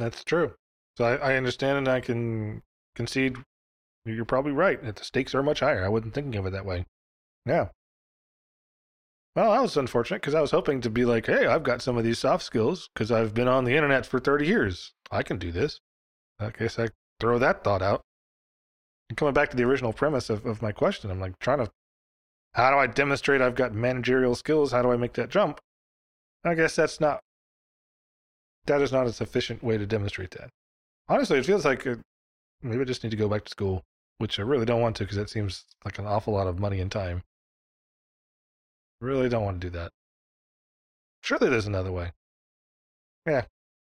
That's true. So I, I understand and I can concede you're probably right. The stakes are much higher. I wasn't thinking of it that way. Yeah. Well, that was unfortunate because I was hoping to be like, hey, I've got some of these soft skills because I've been on the internet for 30 years. I can do this. I guess I throw that thought out. And coming back to the original premise of, of my question, I'm like trying to, how do I demonstrate I've got managerial skills? How do I make that jump? I guess that's not, that is not a sufficient way to demonstrate that. Honestly, it feels like it, maybe I just need to go back to school, which I really don't want to because that seems like an awful lot of money and time. Really don't want to do that. Surely there's another way. Yeah.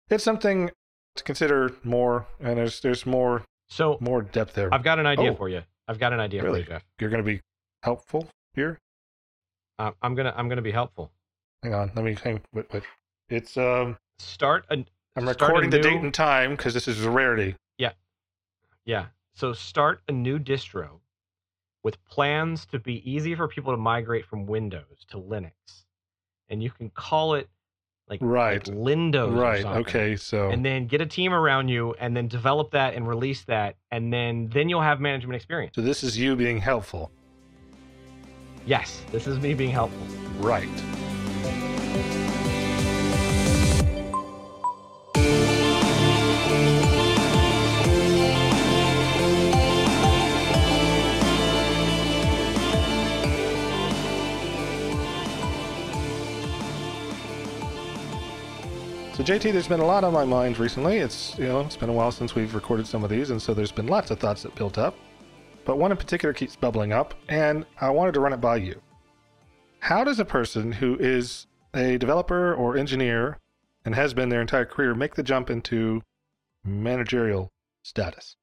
It's something to consider more, and there's there's more So more depth there. I've got an idea Oh. for you. I've got an idea Really? for you, Jeff. You're going to be helpful here. Uh, I'm gonna I'm gonna be helpful. Hang on, let me hang. Wait, wait. It's um. Start a I'm Start a recording the date new- and time because this is a rarity. yeah. Yeah. So start a new distro with plans to be easy for people to migrate from Windows to Linux, and you can call it like Right. like Lindos, right. Okay. So and then get a team around you and then develop that and release that and then then you'll have management experience so this is you being helpful. yes this is me being helpful Right. JT, there's been a lot on my mind recently. It's you know it's been a while since we've recorded some of these, and so there's been lots of thoughts that built up. But one in particular keeps bubbling up, and I wanted to run it by you. How does a person who is a developer or engineer and has been their entire career make the jump into managerial status?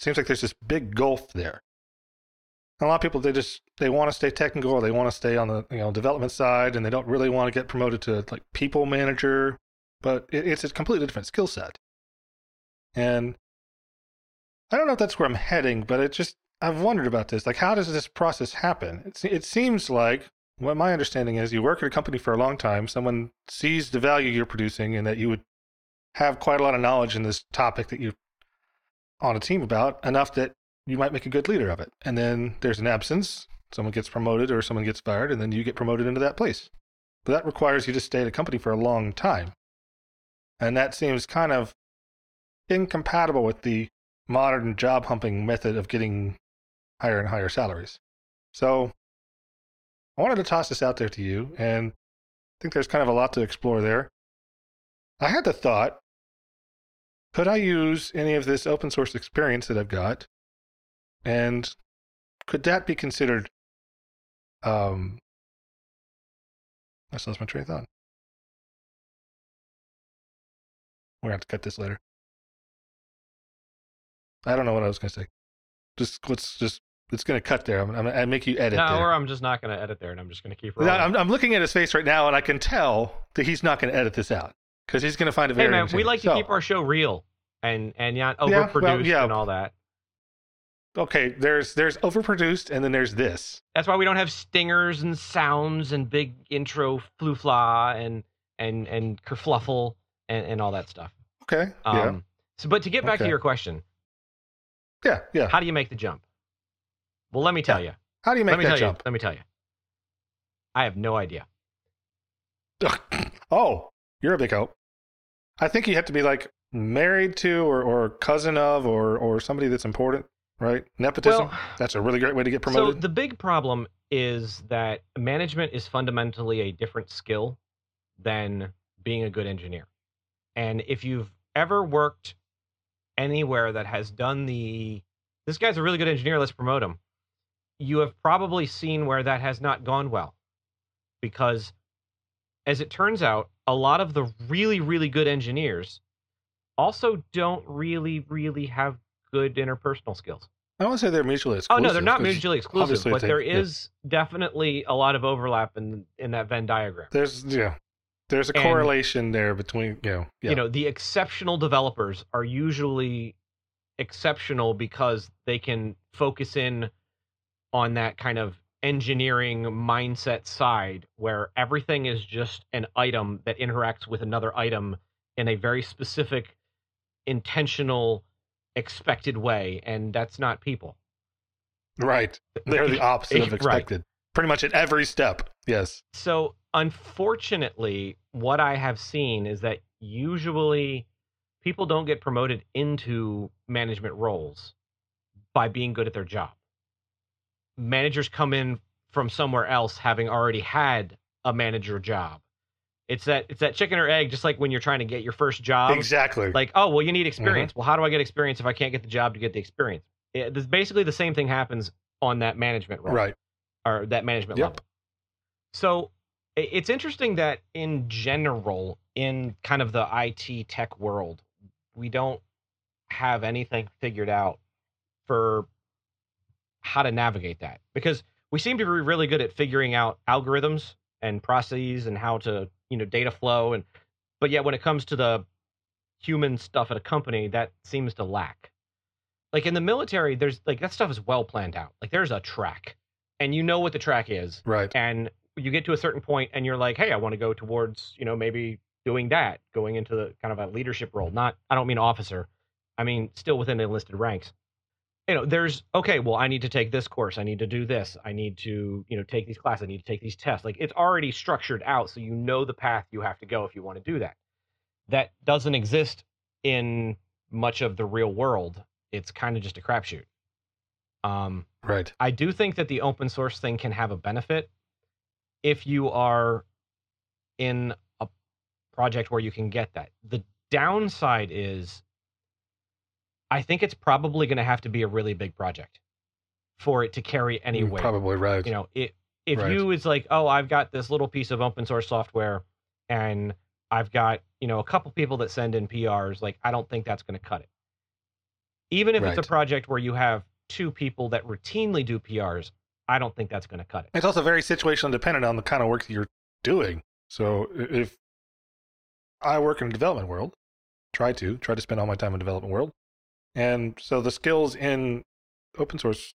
Seems like there's this big gulf there. A lot of people they just they want to stay technical or they want to stay on the you know development side and they don't really want to get promoted to like people manager, but it, it's a completely different skill set. And I don't know if that's where I'm heading, but it just I've wondered about this. Like, how does this process happen? It—it seems like what my understanding is, you work at a company for a long time. Someone sees the value you're producing, and that you would have quite a lot of knowledge in this topic that you're on a team about, enough that you might make a good leader of it. And then there's an absence. Someone gets promoted, or someone gets fired, and then you get promoted into that place. But that requires you to stay at a company for a long time, and that seems kind of incompatible with the modern job humping method of getting higher and higher salaries. So I wanted to toss this out there to you, and I think there's kind of a lot to explore there. I had the thought could I use any of this open source experience that I've got, and could that be considered? Um, I lost my train of thought. We're going to have to cut this later. I don't know what I was going to say. Just let's just it's going to cut there. I'm, I'm going to make you edit no there. or i'm just not going to edit there and i'm just going to keep No, rolling. I'm, I'm looking at his face right now, and I can tell that he's not going to edit this out because he's going to find it hey man we like to So, keep our show real and and not Yeah, well, overproduced yeah. and all that Okay, there's there's overproduced, and then there's this. that's why we don't have stingers and sounds and big intro floofla and and and kerfluffle and, and all that stuff Okay. um so but to get back to your question yeah. Yeah. Yeah. how do you make the jump well let me tell you How do you make let me that tell jump? you let me tell you i have no idea oh, you're a big help. I think you have to be like married to or, or cousin of or or somebody that's important, right? Nepotism. well that's a really great way to get promoted. So the big problem is that management is fundamentally a different skill than being a good engineer. And if you've ever worked anywhere that has done the this guy's a really good engineer, let's promote him. You have probably seen where that has not gone well. Because as it turns out, a lot of the really really good engineers also don't really really have good interpersonal skills. I to say they're mutually exclusive. Oh no, they're not mutually exclusive, but they- there yeah. definitely a lot of overlap in in that Venn diagram. There's yeah, there's a And- correlation there between you know yeah. You know, the exceptional developers are usually exceptional because they can focus in on that kind of engineering mindset side where everything is just an item that interacts with another item in a very specific intentional, expected way, and that's not people. Right. They're the opposite of Right. expected. Pretty much at every step. Yes. So, unfortunately, what I have seen is that usually people don't get promoted into management roles by being good at their job. Managers come in from somewhere else having already had a manager job. It's that it's that chicken or egg just like when you're trying to get your first job. exactly. Like, oh, well, you need mm-hmm. experience. Well, how do I get experience if I can't get the job to get the experience? It, this, basically, the same thing happens on that management role right. or that management Yep. level. So it's interesting that in general, in kind of the IT tech world, we don't have anything figured out for how to navigate that. Because we seem to be really good at figuring out algorithms and processes and how to you know data flow and but yet when it comes to the human stuff at a company that seems to lack. Like in the military there's like that stuff is well planned out. Like there's a track and you know what the track is Right. and you get to a certain point and you're like hey i want to go towards you know maybe doing that going into the kind of a leadership role not i don't mean officer i mean still within the enlisted ranks. You know there's okay well i need to take this course i need to do this i need to you know take these classes i need to take these tests like it's already structured out so you know the path you have to go if you want to do that. That doesn't exist in much of the real world it's kind of just a crapshoot. Um Right. I do think that the open source thing can have a benefit if you are in a project where you can get that. The downside is I think it's probably going to have to be a really big project for it to carry any You're weight. Probably right. You know, it, if Right. you is like, "Oh, I've got this little piece of open source software and I've got, you know, a couple people that send in PRs," like I don't think that's going to cut it. Even if it's a project where you have two people that routinely do PRs, I don't think that's going to cut it. It's also very situational dependent on the kind of work that you're doing. So if I work in the development world, try to try to spend all my time in development world, and so the skills in open source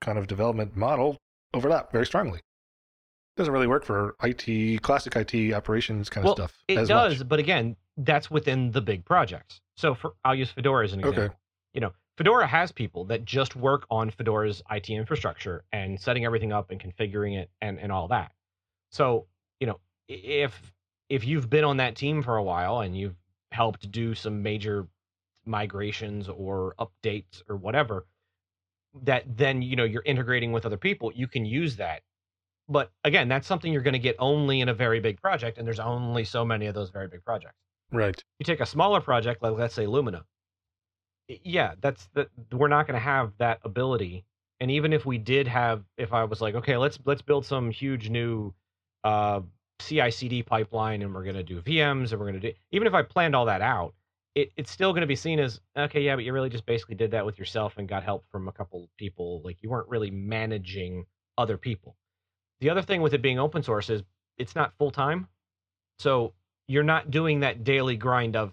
kind of development model overlap very strongly. It Doesn't really work for IT, classic IT operations kind Well, of stuff. It does, much. but again, that's within the big projects. So for I'll use Fedora as an example. Okay. example. You know, Fedora has people that just work on Fedora's IT infrastructure and setting everything up and configuring it and, and all that. So, you know, if if you've been on that team for a while and you've helped do some major migrations or updates or whatever, that then you know you're integrating with other people, you can use that. But again, that's something you're going to get only in a very big project, and there's only so many of those very big projects Right. you take a smaller project like let's say lumina yeah that's that we're not going to have that ability and even if we did have if i was like okay let's let's build some huge new uh ci-cd pipeline and we're going to do vms and we're going to do even if i planned all that out it, it's still going to be seen as okay yeah but you really just basically did that with yourself and got help from a couple people like you weren't really managing other people. The other thing with it being open source is it's not full time so you're not doing that daily grind of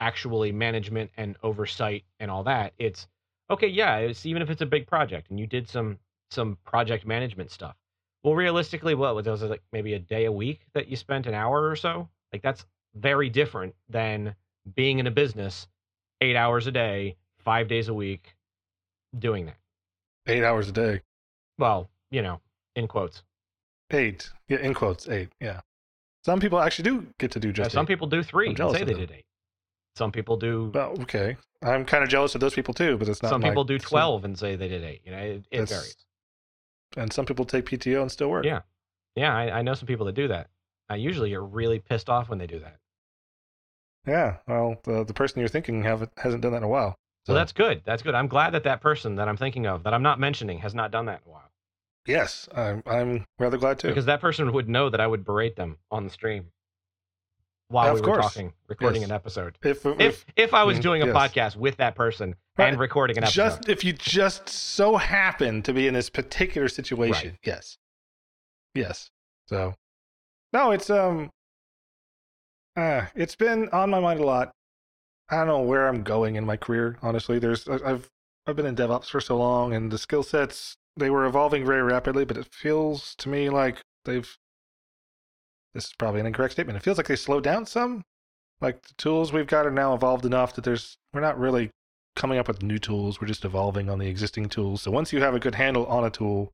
actually management and oversight and all that. It's okay, yeah, it's even if it's a big project and you did some some project management stuff. Well, realistically, what was it like maybe a day a week that you spent an hour or so? Like that's very different than being in a business 8 hours a day, 5 days a week doing that. Eight hours a day. Well, you know, in quotes. Eight. Yeah, in quotes, eight. Yeah. Some people actually do get to do just some eight. people do 3 I'm jealous say they did 8. Some people do Well, okay. I'm kind of jealous of those people too, but it's not some people do 12 and say they did 8. You know, it, it varies. and some people take PTO and still work. Yeah. Yeah, I, I know some people that do that. I usually get really pissed off when they do that. Yeah. Well, the the person you're thinking have hasn't done that in a while. So that's good. That's good. I'm glad that that person that I'm thinking of, that I'm not mentioning, has not done that in a while. yes, I'm I'm rather glad too. Because that person would know that I would berate them on the stream while Of we were course. talking, recording Yes. an episode. if If if I was Mm, doing a yes. podcast with that person Right. and recording an episode, just if you just so happen to be in this particular situation, yes, yes. So no, it's um, uh, it's been on my mind a lot. I don't know where I'm going in my career. Honestly, there's I've I've been in DevOps for so long, and the skill sets they were evolving very rapidly, but it feels to me like they've. This is probably an incorrect statement. It feels like they slowed down some, Like the tools we've got are now evolved enough that there's we're not really coming up with new tools. We're just evolving on the existing tools. So once you have a good handle on a tool,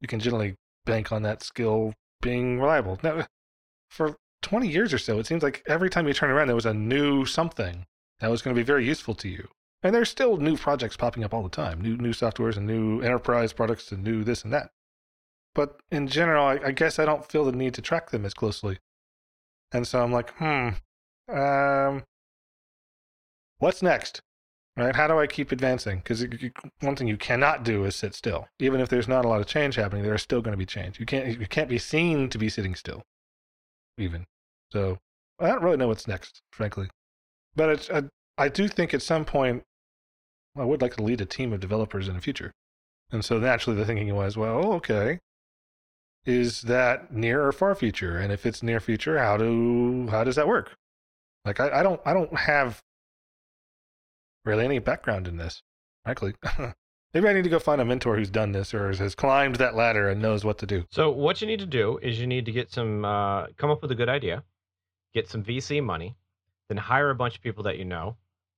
you can generally bank on that skill being reliable. Now, for 20 years or so, it seems like every time you turn around, there was a new something that was going to be very useful to you. And there's still new projects popping up all the time, new new softwares and new enterprise products and new this and that. But in general, I, I guess I don't feel the need to track them as closely. And so I'm like, hmm, um, what's next? Right? How do I keep advancing? Because one thing you cannot do is sit still. Even if there's not a lot of change happening, there is still going to be change. You can't you can't be seen to be sitting still, even. So I don't really know what's next, frankly. But it's, I, I do think at some point I would like to lead a team of developers in the future. And so naturally the thinking was, well, okay, is that near or far future? And if it's near future, how do how does that work? Like I, I don't I don't have really any background in this, frankly. Maybe I need to go find a mentor who's done this or has climbed that ladder and knows what to do. So what you need to do is you need to get some, uh, come up with a good idea, get some VC money, then hire a bunch of people that you know,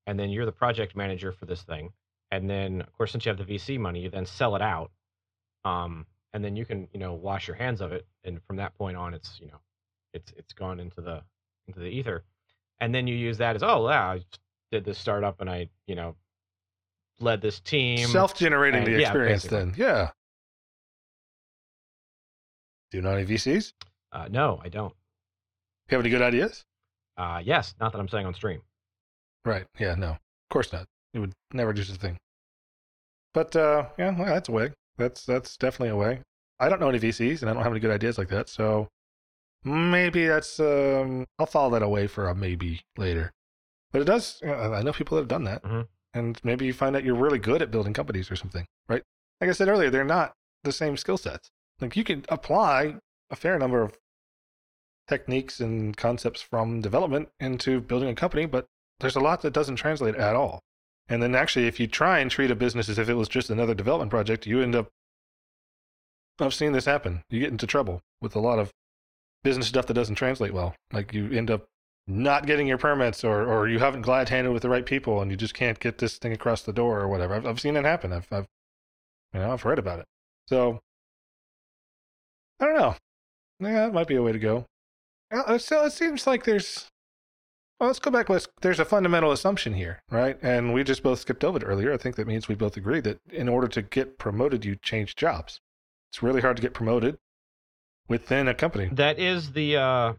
and then you're the project manager for this thing. And then, of course, since you have the VC money, you then sell it out, um, and then you can, you know, wash your hands of it. And from that point on, it's, you know, it's it's gone into the into the ether, and then you use that as, oh, yeah, I did this startup and I, you know, led this team. Self-generating and- the experience basically. then. Yeah. Do you know any VCs? Uh, no, I don't. You have any good ideas? Uh, yes, not that I'm saying on stream. Right. Yeah, no. Of course not. It would never do such a thing. But uh yeah, well, that's a way. That's that's definitely a way. I don't know any VCs and I don't have any good ideas like that, so maybe that's um I'll follow that away for a maybe later. But it does I know people that have done that. Mhm. And maybe you find that you're really good at building companies or something, right? Like I said earlier, they're not the same skill sets. Like you can apply a fair number of techniques and concepts from development into building a company, but there's a lot that doesn't translate at all. And then actually, if you try and treat a business as if it was just another development project, you end up. I've seen this happen. You get into trouble with a lot of business stuff that doesn't translate well. Like you end up not getting your permits, or or you haven't glad handed with the right people, and you just can't get this thing across the door, or whatever. I've, I've seen it happen. I've, I've, you know, I've read about it. So I don't know. Yeah, that might be a way to go. Uh, So it seems like there's well, let's go back. Let's, there's a fundamental assumption here, right? And we just both skipped over it earlier. I think that means we both agree that in order to get promoted, you change jobs. It's really hard to get promoted within a company. That is the uh,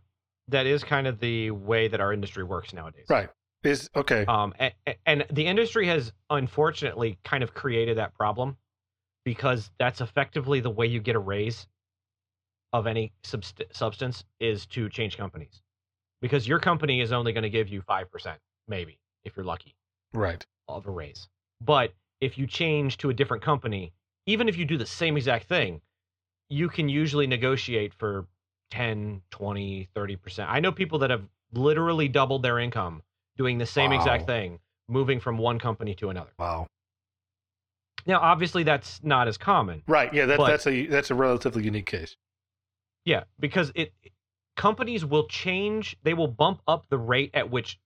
that is kind of the way that our industry works nowadays. Right. Is okay. Um, and, and the industry has unfortunately kind of created that problem because that's effectively the way you get a raise of any subst- substance is to change companies because your company is only going to give you 5% maybe if you're lucky right. of a raise but if you change to a different company even if you do the same exact thing you can usually negotiate for 10 20 30% i know people that have literally doubled their income doing the same exact thing moving from one company to another Wow. now obviously that's not as common Right. Yeah. That, But- that's a that's a relatively unique case. Yeah, because it companies will change, they will bump up the rate at which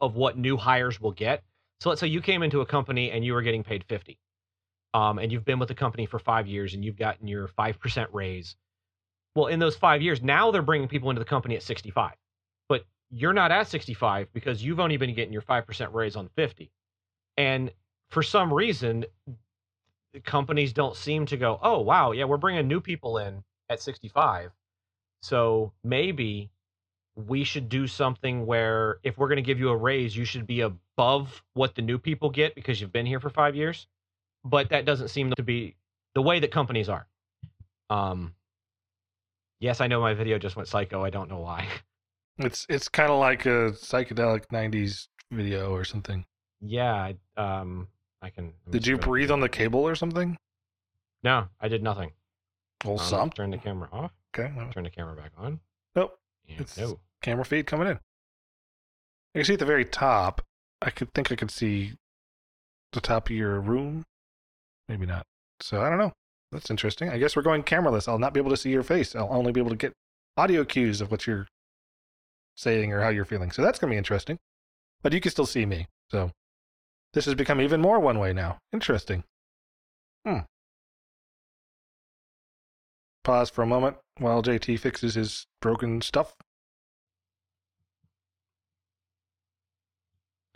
of what new hires will get. So let's say you came into a company and you were getting paid 50. Um, and you've been with the company for 5 years and you've gotten your 5% raise. Well, in those 5 years, now they're bringing people into the company at 65. But you're not at 65 because you've only been getting your 5% raise on 50. And for some reason, companies don't seem to go, "Oh, wow, yeah, we're bringing new people in at 65. So maybe we should do something where if we're going to give you a raise, you should be above what the new people get because you've been here for five years. But that doesn't seem to be the way that companies are. Um, yes, I know my video just went psycho. I don't know why. It's it's kind of like a psychedelic '90s video or something. yeah, I, um, I can. Did you breathe on the cable or something? No, I did nothing. Well, Um, some. Turn the camera off. Okay. Turn the camera back on. Nope. And It's- no. camera feed coming in. I can see at the very top. I could think I could see the top of your room. Maybe not. So I don't know. That's interesting. I guess we're going cameraless. I'll not be able to see your face. I'll only be able to get audio cues of what you're saying or how you're feeling. So that's going to be interesting. But you can still see me. So this has become even more one way now. Interesting. Hmm. Pause for a moment while JT fixes his broken stuff.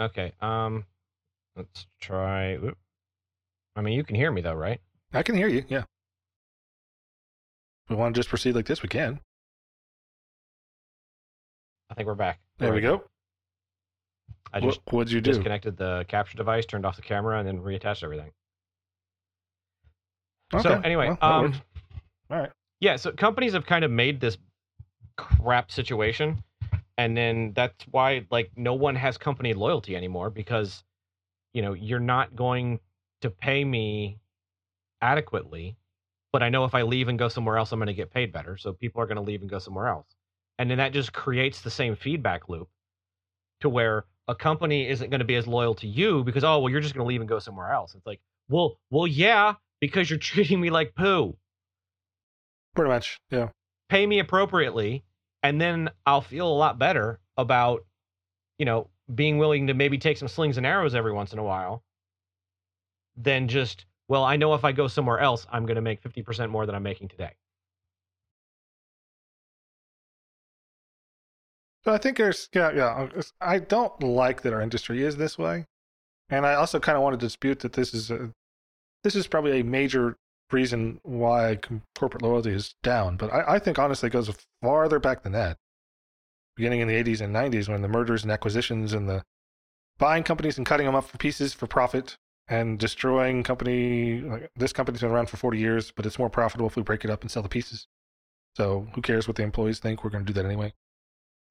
Okay. Um, let's try. Oop. I mean, you can hear me though, right? I can hear you. Yeah. We want to just proceed like this, we can. I think we're back. There we go. I just what'd you do? disconnected the capture device, turned off the camera, and then reattached everything. Okay. So anyway, well, um, all right. Yeah, so companies have kind of made this crap situation, and then that's why like no one has company loyalty anymore because you know you're not going to pay me adequately, but I know if I leave and go somewhere else, I'm going to get paid better. So people are going to leave and go somewhere else, and then that just creates the same feedback loop to where a company isn't going to be as loyal to you because oh well you're just going to leave and go somewhere else. It's like well well yeah because you're treating me like poo Pretty much. Yeah. pay me appropriately and then I'll feel a lot better about you know being willing to maybe take some slings and arrows every once in a while than just well I know if I go somewhere else I'm going to make 50% more than I'm making today. So I think there's yeah yeah. Uh, I don't like that our industry is this way, and I also kind of want to dispute that this is a, this is probably a major reason why corporate loyalty is down. But I, I think honestly it goes farther back than that. Beginning in the 80s and 90s, when the mergers and acquisitions and the buying companies and cutting them up for pieces for profit and destroying company. Like, this company's been around for 40 years, but it's more profitable if we break it up and sell the pieces. So who cares what the employees think? We're going to do that anyway.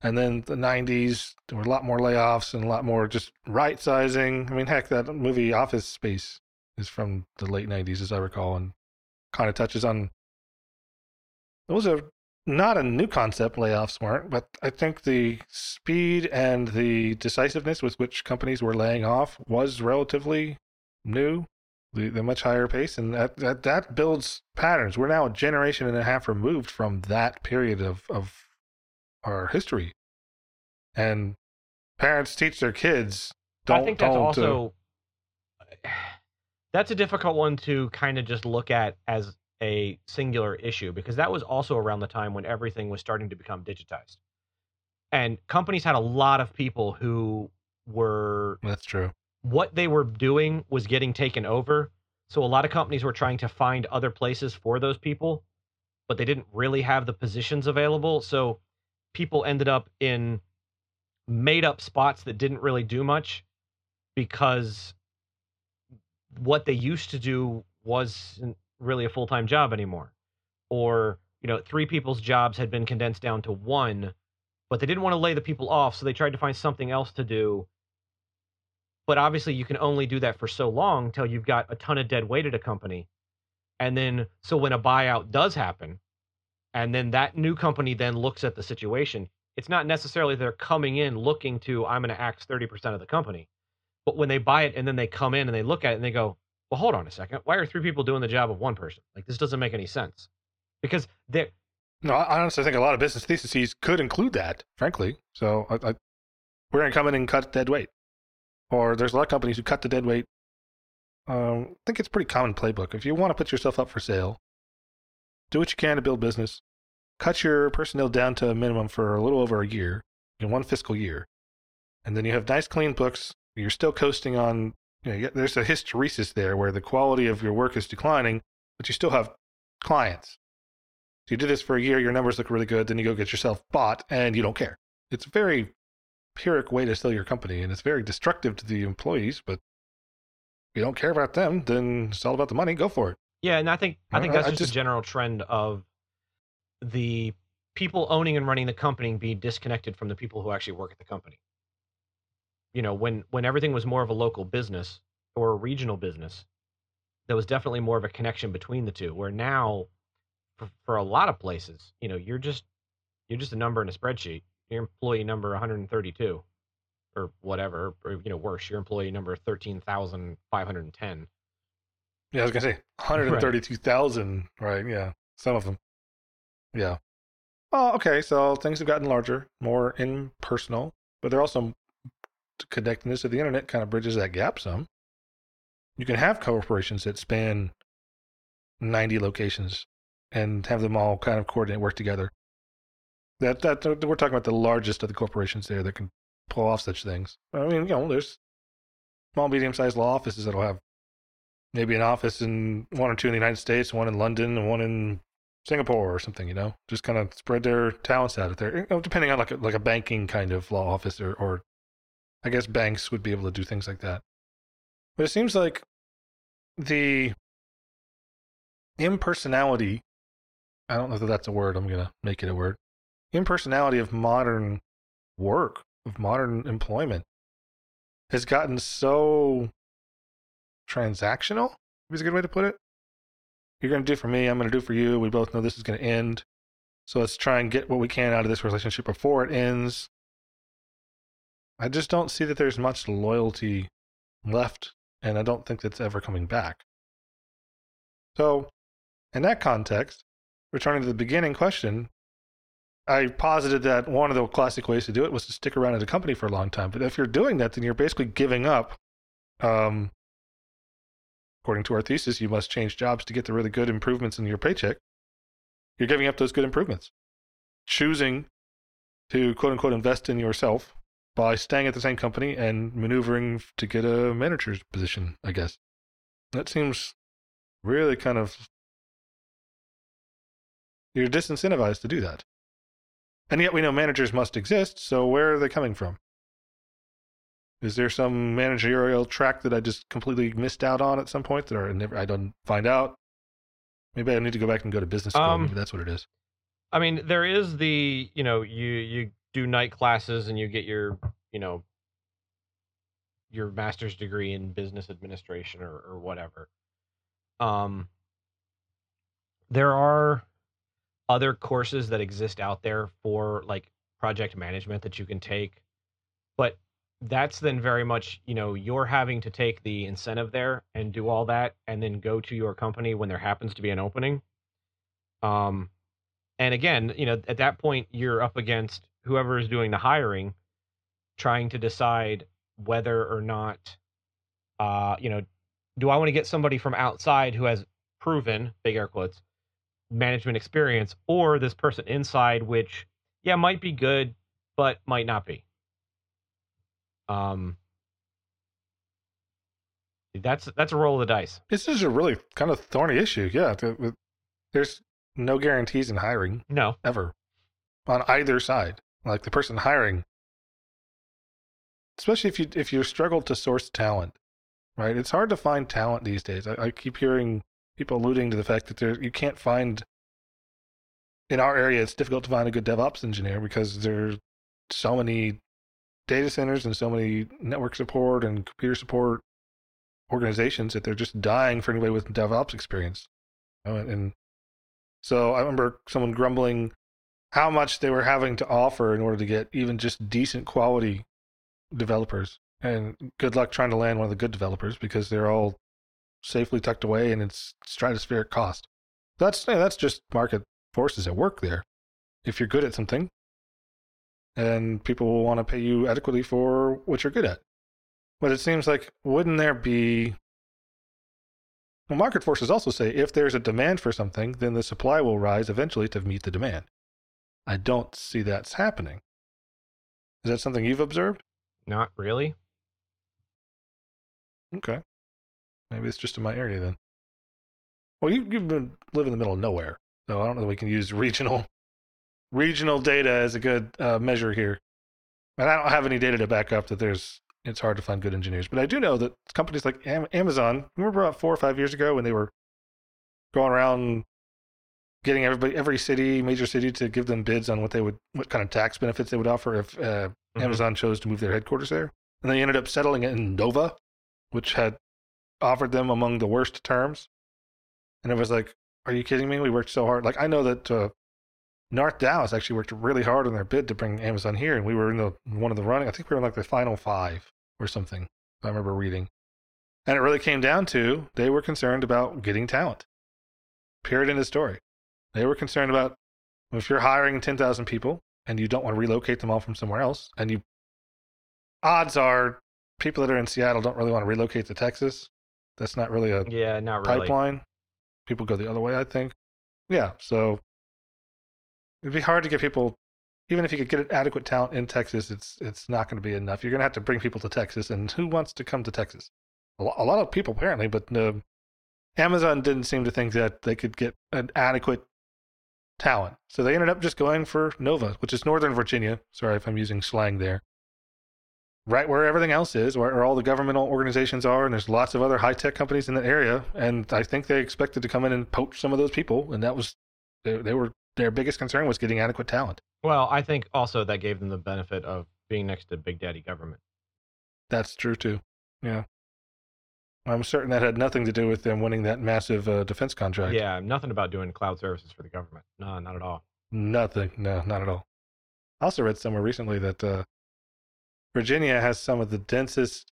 And then the 90s, there were a lot more layoffs and a lot more just right sizing. I mean, heck, that movie Office Space is from the late 90s, as I recall, and kind of touches on. It was a not a new concept, layoffs weren't, but I think the speed and the decisiveness with which companies were laying off was relatively new, the, the much higher pace, and that, that, that builds patterns. We're now a generation and a half removed from that period of, of our history. And parents teach their kids. Don't, I think that's uh, also that's a difficult one to kind of just look at as a singular issue because that was also around the time when everything was starting to become digitized. And companies had a lot of people who were that's true. what they were doing was getting taken over. So a lot of companies were trying to find other places for those people, but they didn't really have the positions available. So people ended up in made up spots that didn't really do much because what they used to do wasn't really a full-time job anymore. Or you know three people's jobs had been condensed down to one but they didn't want to lay the people off so they tried to find something else to do. But obviously you can only do that for so long until you've got a ton of dead weight at a company. And then so when a buyout does happen and then that new company then looks at the situation it's not necessarily they're coming in looking to i'm going to axe 30% of the company but when they buy it and then they come in and they look at it and they go well hold on a second why are three people doing the job of one person like this doesn't make any sense because they're No, I honestly think a lot of business theses could include that, frankly. So I, I, we're going to come in and cut dead weight. Or there's a lot of companies who cut the dead weight. Um, I think it's pretty common playbook. If you want to put yourself up for sale, do what you can to build business. Cut your personnel down to a minimum for a little over a year, in one fiscal year. And then you have nice, clean books. You're still coasting on, you know, there's a hysteresis there where the quality of your work is declining, but you still have clients. So you do this for a year, your numbers look really good, then you go get yourself bought and you don't care. It's a very pyrrhic way to sell your company and it's very destructive to the employees, but if you don't care about them, then it's all about the money, go for it. Yeah, and I think I think I- that's I just, just- a general trend of the people owning and running the company being disconnected from the people who actually work at the company. You know, when when everything was more of a local business or a regional business, there was definitely more of a connection between the two. Where now, for, for a lot of places, you know, you're just you're just a number in a spreadsheet. Your employee number 132, or whatever, or you know, worse, your employee number 13,510. Yeah, I was gonna say 132,000, right. Yeah. Some of them. Yeah. Oh, okay. So things have gotten larger, more impersonal, but they're also connectedness of the internet kind of bridges that gap some. You can have corporations that span 90 locations and have them all kind of coordinate work together. That that we're talking about the largest of the corporations there that can pull off such things. I mean, you know, there's small, medium-sized law offices that'll have maybe an office in one or two in the United States, one in London, and one in Singapore or something. You know, just kind of spread their talents out there. You know, depending on like a, like a banking kind of law office, or, or I guess banks would be able to do things like that. But it seems like the impersonality I don't know if that's a word. I'm going to make it a word. Impersonality of modern work, of modern employment, has gotten so transactional, is a good way to put it. You're going to do for me, I'm going to do for you. We both know this is going to end. So let's try and get what we can out of this relationship before it ends. I just don't see that there's much loyalty left, and I don't think that's ever coming back. So, in that context, returning to the beginning question, I posited that one of the classic ways to do it was to stick around at a company for a long time. But if you're doing that, then you're basically giving up. Um, according to our thesis, you must change jobs to get the really good improvements in your paycheck. You're giving up those good improvements, choosing to quote unquote invest in yourself by staying at the same company and maneuvering to get a manager's position, I guess. That seems really kind of you're disincentivized to do that. And yet we know managers must exist, so where are they coming from? Is there some managerial track that I just completely missed out on at some point that I never I don't find out? Maybe I need to go back and go to business school. Um, Maybe that's what it is. I mean, there is the you know you you do night classes and you get your you know your master's degree in business administration or or whatever. Um, there are other courses that exist out there for like project management that you can take but that's then very much you know you're having to take the incentive there and do all that and then go to your company when there happens to be an opening um and again you know at that point you're up against whoever is doing the hiring trying to decide whether or not uh you know do i want to get somebody from outside who has proven big air quotes management experience or this person inside which yeah might be good but might not be? Um that's that's a roll of the dice. This is a really kind of thorny issue yeah there's no guarantees in hiring no. ever on either side like the person hiring. Especially if you if you struggle to source talent right? It's hard to find talent these days. I, I keep hearing people alluding to the fact that there you can't find in our area it's difficult to find a good DevOps engineer because there's so many data centers and so many network support and computer support organizations that they're just dying for anybody with DevOps experience. Uh, and so I remember someone grumbling how much they were having to offer in order to get even just decent quality developers. And good luck trying to land one of the good developers because they're all safely tucked away and it's stratospheric cost. That's that's just market forces at work there. If you're good at something, and people will want to pay you adequately for what you're good at. But it seems like wouldn't there be well, market forces also say if there's a demand for something, then the supply will rise eventually to meet the demand. I don't see that's happening. Is that something you've observed? Not really. Okay. Maybe it's just in my area then. Well, you, you've been live in the middle of nowhere, so I don't know that we can use regional regional data as a good uh, measure here. And I don't have any data to back up that there's it's hard to find good engineers, but I do know that companies like Amazon. Remember about four or five years ago when they were going around getting everybody, every city, major city, to give them bids on what they would, what kind of tax benefits they would offer if uh, mm-hmm. Amazon chose to move their headquarters there. And they ended up settling it in Nova, which had offered them among the worst terms. And it was like, are you kidding me? We worked so hard. Like I know that uh, North Dallas actually worked really hard on their bid to bring Amazon here, and we were in the one of the running. I think we were in like the final five or something. I remember reading, and it really came down to they were concerned about getting talent. Period. In the story, they were concerned about If you're hiring 10,000 people and you don't want to relocate them all from somewhere else, and you, odds are people that are in Seattle don't really want to relocate to Texas. That's not really a Yeah, not really. pipeline. People go the other way, I think. Yeah, so it'd be hard to get people. Even if you could get adequate talent in Texas, it's it's not going to be enough. You're going to have to bring people to Texas, and who wants to come to Texas? A, lo- a lot of people apparently, but uh, Amazon didn't seem to think that they could get an adequate talent, so they ended up just going for Nova, which is Northern Virginia. Sorry if I'm using slang there. Right where everything else is, where, all the governmental organizations are, and there's lots of other high tech companies in that area. And I think they expected to come in and poach some of those people, and that was they, they were their biggest concern was getting adequate talent. Well, I think also that gave them the benefit of being next to Big Daddy government. That's true too. Yeah, I'm certain that had nothing to do with them winning that massive uh, defense contract. Yeah, nothing about doing cloud services for the government. No, not at all. Nothing. No, not at all. I also read somewhere recently that uh, Virginia has some of the densest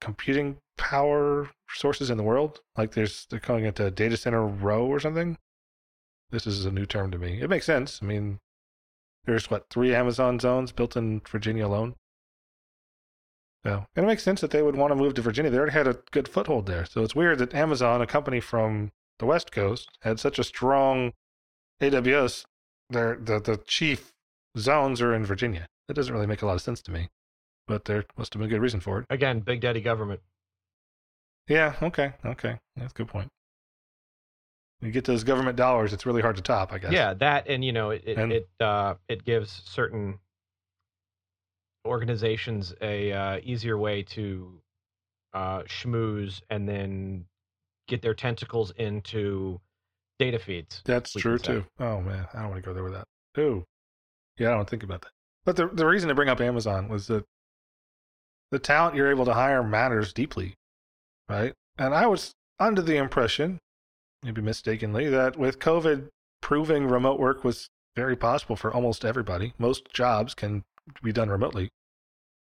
computing power sources in the world. Like there's they're calling it a data center row or something. This is a new term to me. It makes sense. I mean, there's what three Amazon zones built in Virginia alone. So and it makes sense that they would want to move to Virginia. They already had a good foothold there. So it's weird that Amazon, a company from the West Coast, had such a strong AWS their the the chief zones are in Virginia. That doesn't really make a lot of sense to me, but there must have been a good reason for it. Again, Big Daddy government. Yeah. Okay. Okay. That's a good point. You get those government dollars, it's really hard to top, I guess. Yeah, that and you know it it And- it, uh, it gives certain organizations a uh, easier way to uh, schmooze and then get their tentacles into data feeds. That's true too. Oh man, I don't want to go there with that. Ooh. Yeah, I don't think about that. But the the reason to bring up Amazon was that the talent you're able to hire matters deeply, right? And I was under the impression, maybe mistakenly, that with COVID proving remote work was very possible for almost everybody, most jobs can be done remotely,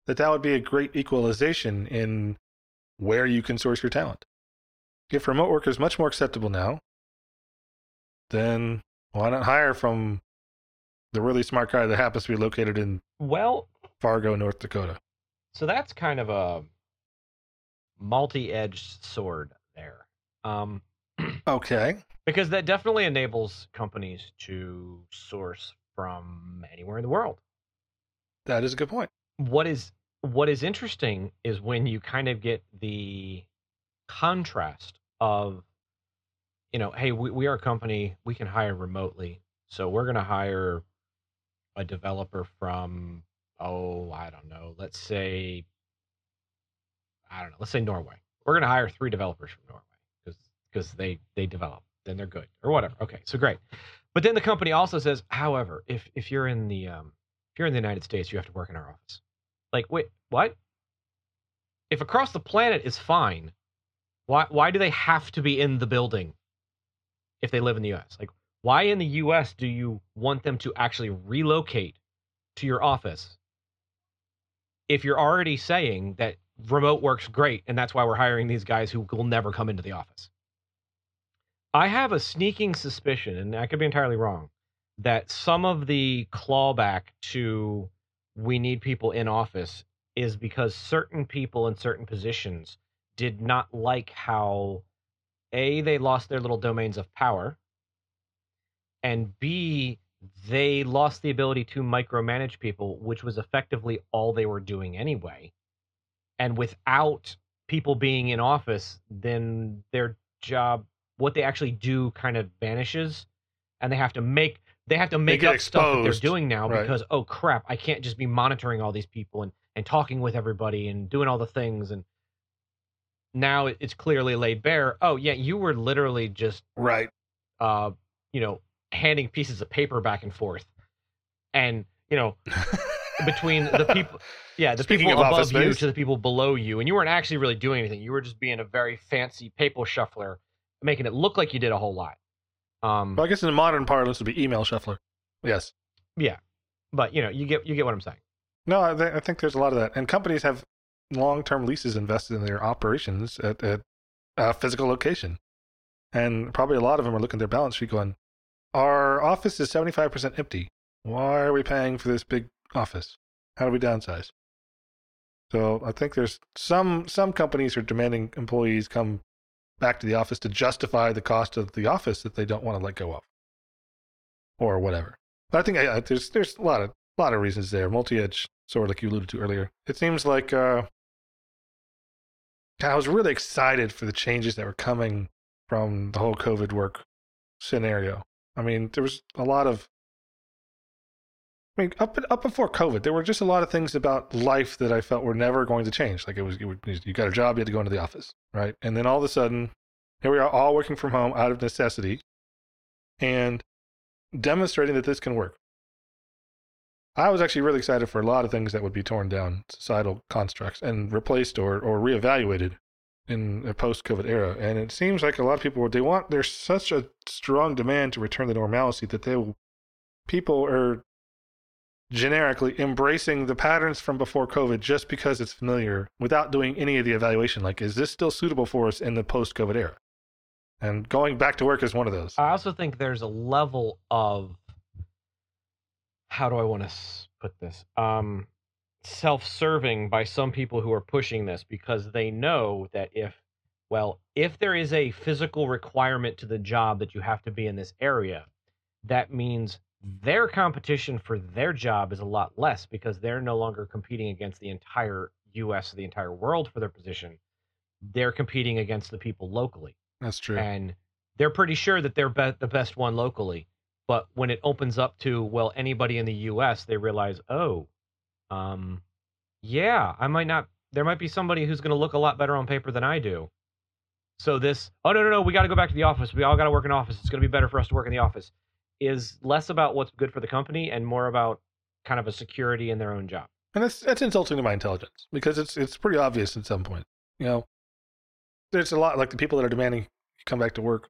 that that would be a great equalization in where you can source your talent. If remote work is much more acceptable now, then why not hire from the really smart guy that happens to be located in Well, Fargo, North Dakota? so that's kind of a multi-edged sword there. Um, Okay. because that definitely enables companies to source from anywhere in the world. That is a good point. what is what is interesting is when you kind of get the contrast of you know hey we, we are a company we can hire remotely so we're going to hire a developer from oh i don't know let's say i don't know let's say norway we're going to hire three developers from norway because because they they develop then they're good or whatever okay so great but then the company also says however if if you're in the um if you're in the united states you have to work in our office like, wait, what? If across the planet is fine, why why do they have to be in the building if they live in the US? Like, why in the US do you want them to actually relocate to your office if you're already saying that remote works great and that's why we're hiring these guys who will never come into the office? I have a sneaking suspicion, and I could be entirely wrong, that some of the clawback to we need people in office is because certain people in certain positions did not like how a they lost their little domains of power and b they lost the ability to micromanage people which was effectively all they were doing anyway. And without people being in office then their job what they actually do kind of vanishes and they have to make they have to make up stuff that they're doing now Right. because oh crap i can't just be monitoring all these people and and talking with everybody and doing all the things. And now it's clearly laid bare oh yeah you were literally just Right. uh you know handing pieces of paper back and forth. And you know between the people yeah the Speaking people above you to the people below you and you weren't actually really doing anything. You were just being a very fancy paper shuffler making it look like you did a whole lot um Well, I guess in the modern parlance it would be email shuffler. Yes. Yeah, but you know you get you get what i'm saying No, I, th- I think there's a lot of that, and companies have long-term leases invested in their operations at, at a physical location, and probably a lot of them are looking at their balance sheet going, our office is 75% empty. Why are we paying for this big office? How do we downsize? So I think there's some some companies are demanding employees come back to the office to justify the cost of the office that they don't want to let go of, or whatever. But I think I, I, there's there's a lot of lot of reasons there. Multi-edge, sort of like you alluded to earlier. It seems like uh, I was really excited for the changes that were coming from the whole COVID work scenario. I mean, there was a lot of I mean, up up before COVID, there were just a lot of things about life that I felt were never going to change. Like it was, you, got a job, you had to go into the office, right? And then all of a sudden, here we are, all working from home out of necessity, and demonstrating that this can work. I was actually really excited for a lot of things that would be torn down, societal constructs, and replaced or or reevaluated in a post-COVID era. And it seems like a lot of people they want there's such a strong demand to return to normalcy that they will people are generically embracing the patterns from before COVID just because it's familiar without doing any of the evaluation. Like, is this still suitable for us in the post COVID era? And going back to work is one of those. I also think there's a level of how do I want to put this? Um, self-serving by some people who are pushing this because they know that if well, if there is a physical requirement to the job that you have to be in this area, that means their competition for their job is a lot less because they're no longer competing against the entire US or the entire world for their position. They're competing against the people locally. That's true. And they're pretty sure that they're be- the best one locally. But when it opens up to, well, anybody in the US, they realize, oh, um, yeah, I might not, there might be somebody who's going to look a lot better on paper than I do. So this, oh, no, no, no, we got to go back to the office. We all got to work in office. It's going to be better for us to work in the office is less about what's good for the company and more about kind of a security in their own job. And that's that's insulting to my intelligence because it's it's pretty obvious at some point. You know, there's a lot like the people that are demanding you come back to work.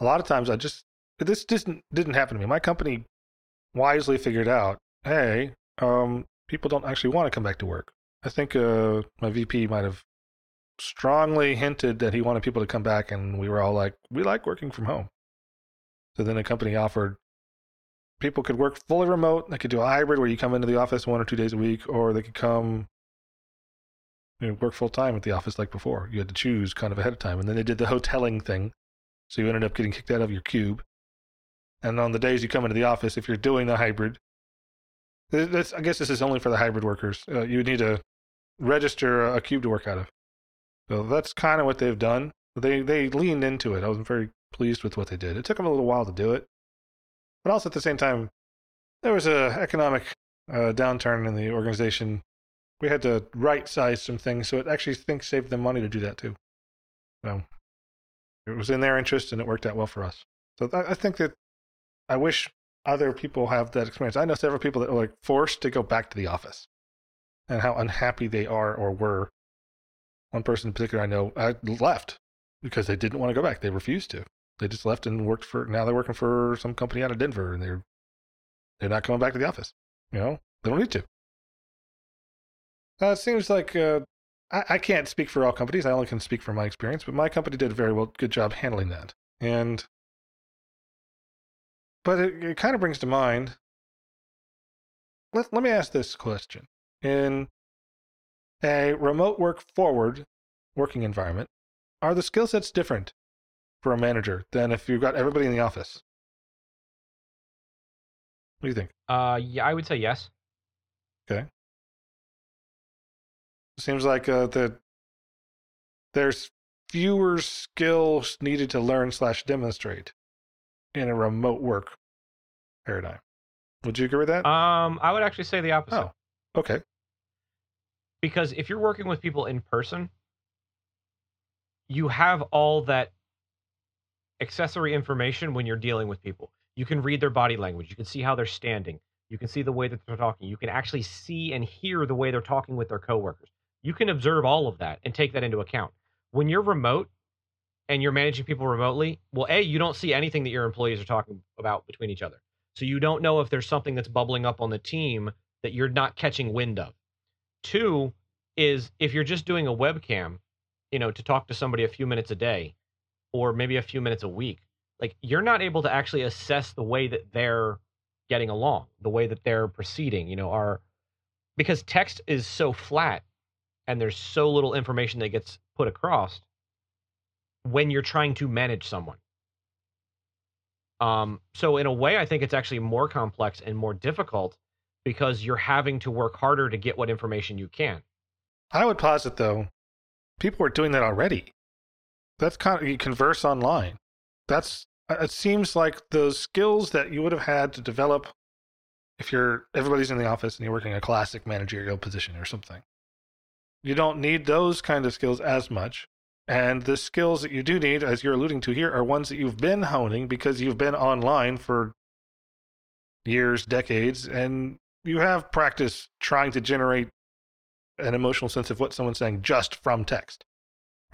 A lot of times, I just this didn't didn't happen to me. My company wisely figured out, hey, um, people don't actually want to come back to work. I think uh, my VP might have strongly hinted that he wanted people to come back, and we were all like, we like working from home. So then the company offered people could work fully remote. They could do a hybrid where you come into the office one or two days a week, or they could come you know, work full time at the office like before. You had to choose kind of ahead of time. And then they did the hoteling thing. So you ended up getting kicked out of your cube. And on the days you come into the office, if you're doing the hybrid, this, I guess this is only for the hybrid workers. Uh, you would need to register a cube to work out of. So that's kind of what they've done. They they leaned into it. I was very pleased with what they did. It took them a little while to do it, but also at the same time, there was a economic uh, downturn in the organization. We had to right size some things, so it actually think saved them money to do that too. So it was in their interest, and it worked out well for us. So I, I think that I wish other people have that experience. I know several people that were like forced to go back to the office, and how unhappy they are or were. One person in particular I know I left because they didn't want to go back. They refused to. They just left and worked for. Now they're working for some company out of Denver, and they're they're not coming back to the office. You know, they don't need to. Uh, it seems like uh, I, I can't speak for all companies. I only can speak from my experience, but my company did a very well, good job handling that. And but it, it kind of brings to mind. Let let me ask this question: In a remote work forward working environment, are the skill sets different for a manager than if you've got everybody in the office? What do you think? Uh, yeah, I would say yes. Okay. Seems like uh, the there's fewer skills needed to learn slash demonstrate in a remote work paradigm. Would you agree with that? Um, I would actually say the opposite. Oh, okay. Because if you're working with people in person, you have all that accessory information when you're dealing with people. You can read their body language. You can see how they're standing. You can see the way that they're talking. You can actually see and hear the way they're talking with their coworkers. You can observe all of that and take that into account. When you're remote and you're managing people remotely, well, A, you don't see anything that your employees are talking about between each other. So you don't know if there's something that's bubbling up on the team that you're not catching wind of. Two is if you're just doing a webcam, you know, to talk to somebody a few minutes a day, or maybe a few minutes a week, like you're not able to actually assess the way that they're getting along, the way that they're proceeding, you know, are because text is so flat and there's so little information that gets put across when you're trying to manage someone. Um, so in a way, I think it's actually more complex and more difficult because you're having to work harder to get what information you can. I would posit though, people are doing that already. That's kind of you converse online. That's uh, it seems like those skills that you would have had to develop if you're everybody's in the office and you're working a classic managerial position or something. You don't need those kind of skills as much. And the skills that you do need, as you're alluding to here, are ones that you've been honing because you've been online for years, decades, and you have practice trying to generate an emotional sense of what someone's saying just from text.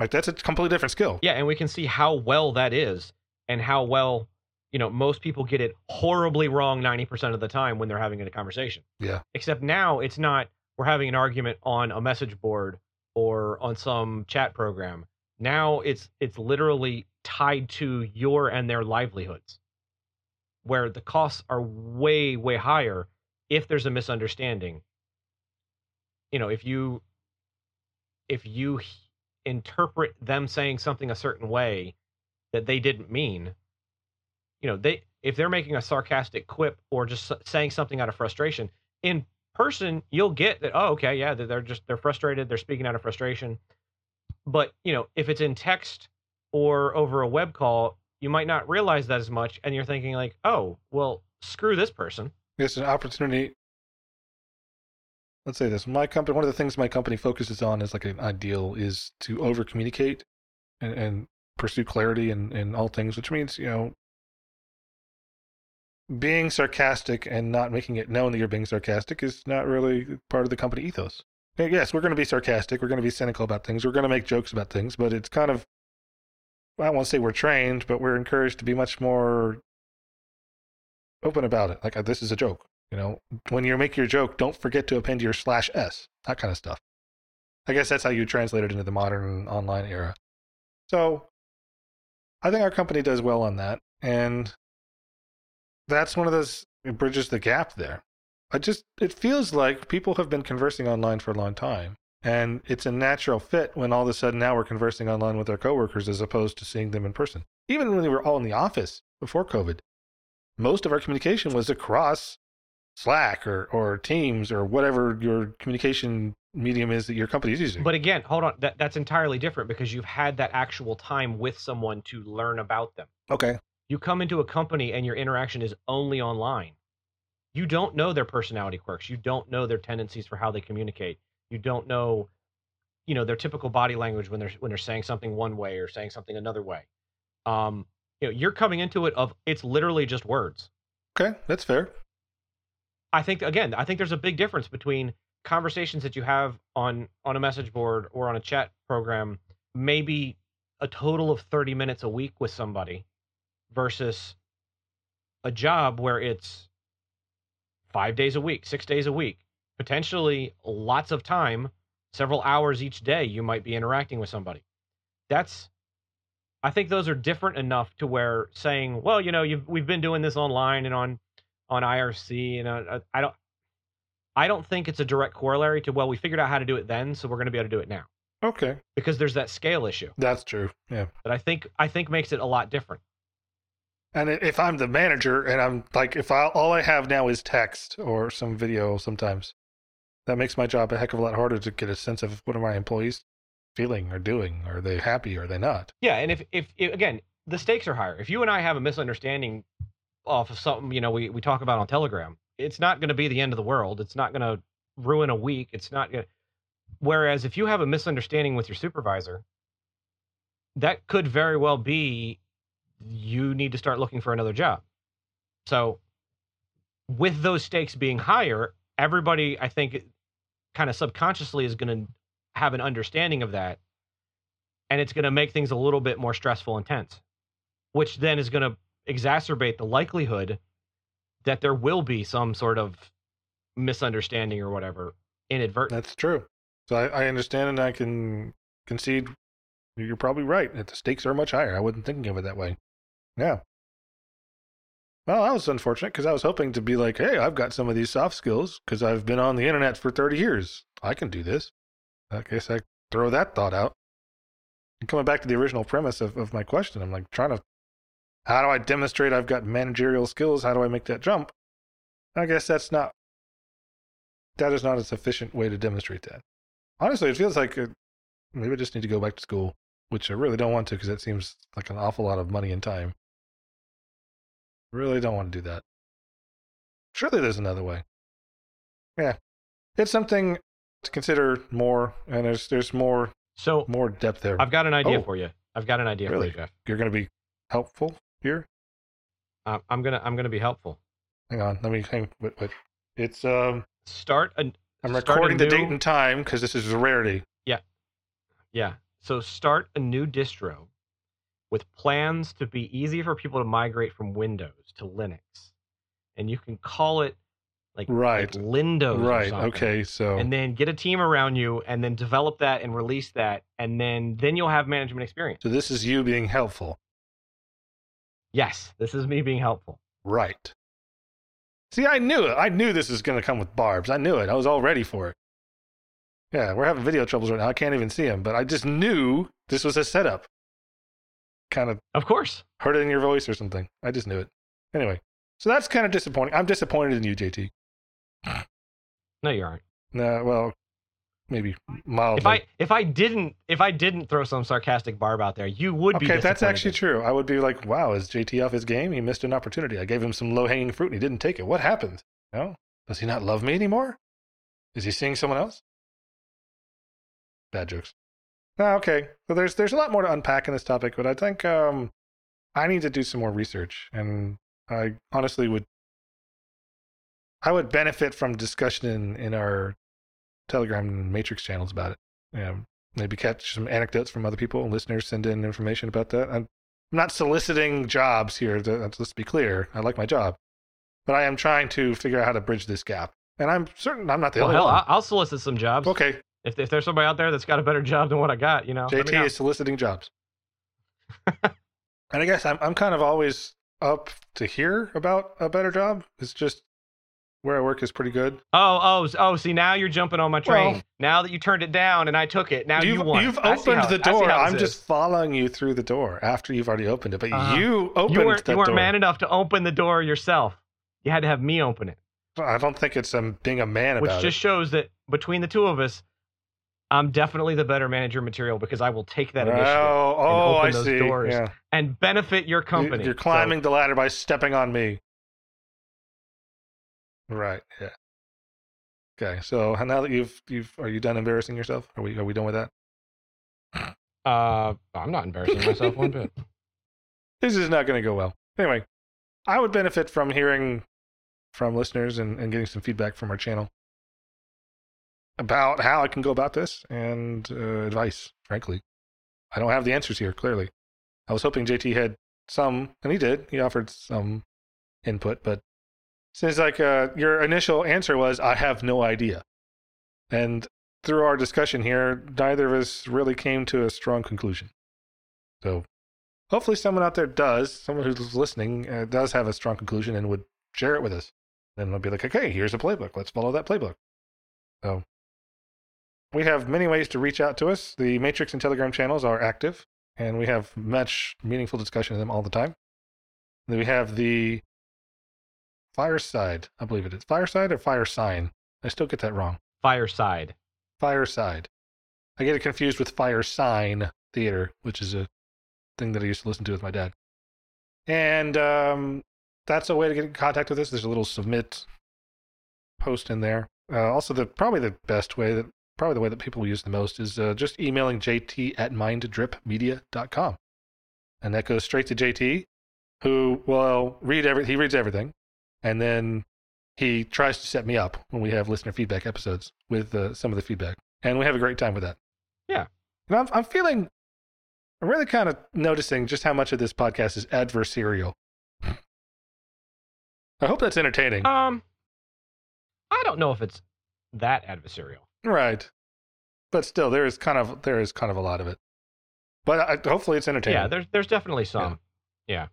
Right? That's a completely different skill. Yeah, and we can see how well that is and how well, you know, most people get it horribly wrong 90% of the time when they're having a conversation. Yeah. Except now it's not we're having an argument on a message board or on some chat program now it's it's literally tied to your and their livelihoods, where the costs are way way higher if there's a misunderstanding. You know, if you if you interpret them saying something a certain way that they didn't mean, you know, they if they're making a sarcastic quip or just saying something out of frustration in person, you'll get that. Oh, okay, yeah, they're just they're frustrated. They're speaking out of frustration. But, you know, if it's in text or over a web call, you might not realize that as much. And you're thinking, like, oh, well, screw this person. It's an opportunity. Let's say this. My company, one of the things my company focuses on is like an ideal is to over communicate and, and pursue clarity in, in all things, which means, you know, being sarcastic and not making it known that you're being sarcastic is not really part of the company ethos yes, we're going to be sarcastic. We're going to be cynical about things. We're going to make jokes about things, but it's kind of, I to say we're trained, but we're encouraged to be much more open about it. Like, this is a joke. You know, when you make your joke, don't forget to append your slash S, that kind of stuff. I guess that's how you translate it into the modern online era. So I think our company does well on that. And that's one of those, it bridges the gap there. I just it feels like people have been conversing online for a long time. And it's a natural fit when all of a sudden now we're conversing online with our coworkers as opposed to seeing them in person. Even when we were all in the office before COVID, most of our communication was across Slack or, or Teams or whatever your communication medium is that your company is using. But again, hold on. That, that's entirely different because you've had that actual time with someone to learn about them. Okay. You come into a company and your interaction is only online you don't know their personality quirks. You don't know their tendencies for how they communicate. You don't know, you know, their typical body language when they're when they're saying something one way or saying something another way. Um, you know, you're coming into it of it's literally just words. Okay, that's fair. I think again, I think there's a big difference between conversations that you have on on a message board or on a chat program, maybe a total of 30 minutes a week with somebody versus a job where it's five days a week, six days a week, potentially lots of time, several hours each day, you might be interacting with somebody. That's, I think those are different enough to where saying, well, you know, we've been doing this online and on, on IRC, and uh, I don't, I don't think it's a direct corollary to, well, we figured out how to do it then, so we're going to be able to do it now. Okay. Because there's that scale issue. That's true. Yeah. That I think I think makes it a lot different. And if I'm the manager and I'm like, if I, all I have now is text or some video sometimes, that makes my job a heck of a lot harder to get a sense of what are my employees feeling or doing. Are they happy? Or are they not? Yeah. And if, if, if again, the stakes are higher. If you and I have a misunderstanding off of something, you know, we, we talk about on Telegram, it's not going to be the end of the world. It's not going to ruin a week. It's not going to. Whereas if you have a misunderstanding with your supervisor, that could very well be you need to start looking for another job. So, with those stakes being higher, everybody, I think, kind of subconsciously is going to have an understanding of that. And it's going to make things a little bit more stressful and tense, which then is going to exacerbate the likelihood that there will be some sort of misunderstanding or whatever inadvertent. That's true. So I, I understand and I can concede you're probably right. That the stakes are much higher. I wasn't thinking of it that way. Yeah. Well, that was unfortunate because I was hoping to be like, hey, I've got some of these soft skills because I've been on the internet for 30 years. I can do this. I guess I throw that thought out. And coming back to the original premise of, of my question, I'm like trying to, how do I demonstrate I've got managerial skills? How do I make that jump? I guess that's not, that is not a sufficient way to demonstrate that. Honestly, it feels like uh maybe I just need to go back to school, which I really don't want to because that seems like an awful lot of money and time. Really don't want to do that. Surely there's another way. Yeah. It's something to consider more, and there's there's more So more depth there. I've got an idea Oh. for you. I've got an idea Really? for you, Jeff. You're going to be helpful here. Uh, I'm gonna I'm gonna be helpful. Hang on, let me hang. Wait, wait. It's um. Start a I'm recording the date and time because this is a rarity. yeah. Yeah. So start a new distro with plans to be easy for people to migrate from Windows to Linux, and you can call it like Right. like Lindos. right. Okay. So and then get a team around you and then develop that and release that and then then you'll have management experience so this is you being helpful. Yes this is me being helpful Right. See, I knew it. I knew this was going to come with barbs. I knew it. I was all ready for it. Yeah, we're having video troubles right now. I can't even see him, but I just knew this was a setup. Kind of of course heard it in your voice or something. I just knew it. Anyway, so that's kind of disappointing. I'm disappointed in you, JT. no you aren't Nah, well, maybe mildly. if i if i didn't if i didn't throw some sarcastic barb out there you would be okay, that's actually true. I would be like, wow, is JT off his game? He missed an opportunity. I gave him some low hanging fruit and he didn't take it. What happened? No? Does he not love me anymore? Is he seeing someone else? Bad jokes. Ah, okay. So there's there's a lot more to unpack in this topic, but I think um, I need to do some more research, and I honestly would I would benefit from discussion in, in our Telegram and Matrix channels about it. Yeah, maybe catch some anecdotes from other people and listeners send in information about that. I'm not soliciting jobs here. to- Let's be clear. I like my job, but I am trying to figure out how to bridge this gap. And I'm certain I'm not the well only hell one. I'll solicit some jobs okay, if, if there's somebody out there that's got a better job than what i got you know JT know. is soliciting jobs. and I guess I'm I'm kind of always up to hear about a better job. It's just where I work is pretty good. oh oh oh see now you're jumping on my train Well- now that you turned it down and i took it now you've you won you've opened how- the I door. I'm just is. following you through the door after you've already opened it. But Uh-huh. you opened you weren't, you weren't door. man enough to open the door yourself you had to have me open it I don't think it's um, being a man about it. which about just shows that between the two of us, I'm definitely the better manager material because I will take that initiative Oh, oh, open I those see. doors. Yeah. and benefit your company. You're So- climbing the ladder by stepping on me. Right. Yeah. Okay. So now that you've you've are you done embarrassing yourself? Are we are we done with that? uh, I'm not embarrassing myself one bit. This is not going to go well. Anyway, I would benefit from hearing from listeners and, and getting some feedback from our channel about how I can go about this and uh, advice. Frankly, I don't have the answers here. Clearly, I was hoping JT had some, and he did. He offered some input, but since like uh, your initial answer was, "I have no idea," and through our discussion here, neither of us really came to a strong conclusion. So, hopefully, someone out there does, someone who's listening, uh, does have a strong conclusion and would share it with us. Then we'll be like, okay, here's a playbook. Let's follow that playbook. So, we have many ways to reach out to us. The Matrix and Telegram channels are active, and we have much meaningful discussion in them all the time. Then we have the Fireside, I believe it is. Fireside or Fire Sign? I still get that wrong. Fireside. Fireside. I get it confused with Fire Sign Theater, which is a thing that I used to listen to with my dad. And um, that's a way to get in contact with us. There's a little submit post in there. Uh, also, the probably the best way that probably the way that people use the most is uh, just emailing JT at minddripmedia.com, and that goes straight to JT, who will read every he reads everything, and then he tries to set me up when we have listener feedback episodes with uh, some of the feedback, and we have a great time with that. Yeah. and I'm I'm feeling, I'm really kind of noticing just how much of this podcast is adversarial. I hope that's entertaining. Um, I don't know if it's that adversarial. right, but still, there is kind of there is kind of a lot of it. But I, hopefully, it's entertaining. Yeah, there's there's definitely some. Yeah.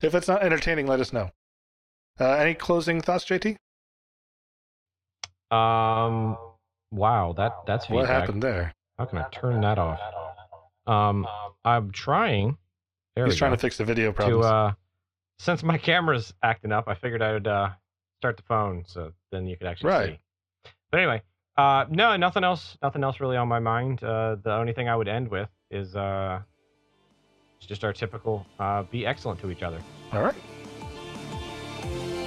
If it's not entertaining, let us know. Uh, any closing thoughts, JT? Um, wow, that that's feedback. What happened there? How can I turn that off? Um, I'm trying. There He's trying go. to fix the video to problems. uh, since my camera's acting up, I figured I would uh start the phone so then you could actually Right. see. But anyway, uh, no, nothing else, nothing else really on my mind. Uh, the only thing I would end with is uh, it's just our typical uh, be excellent to each other. All right. Bye.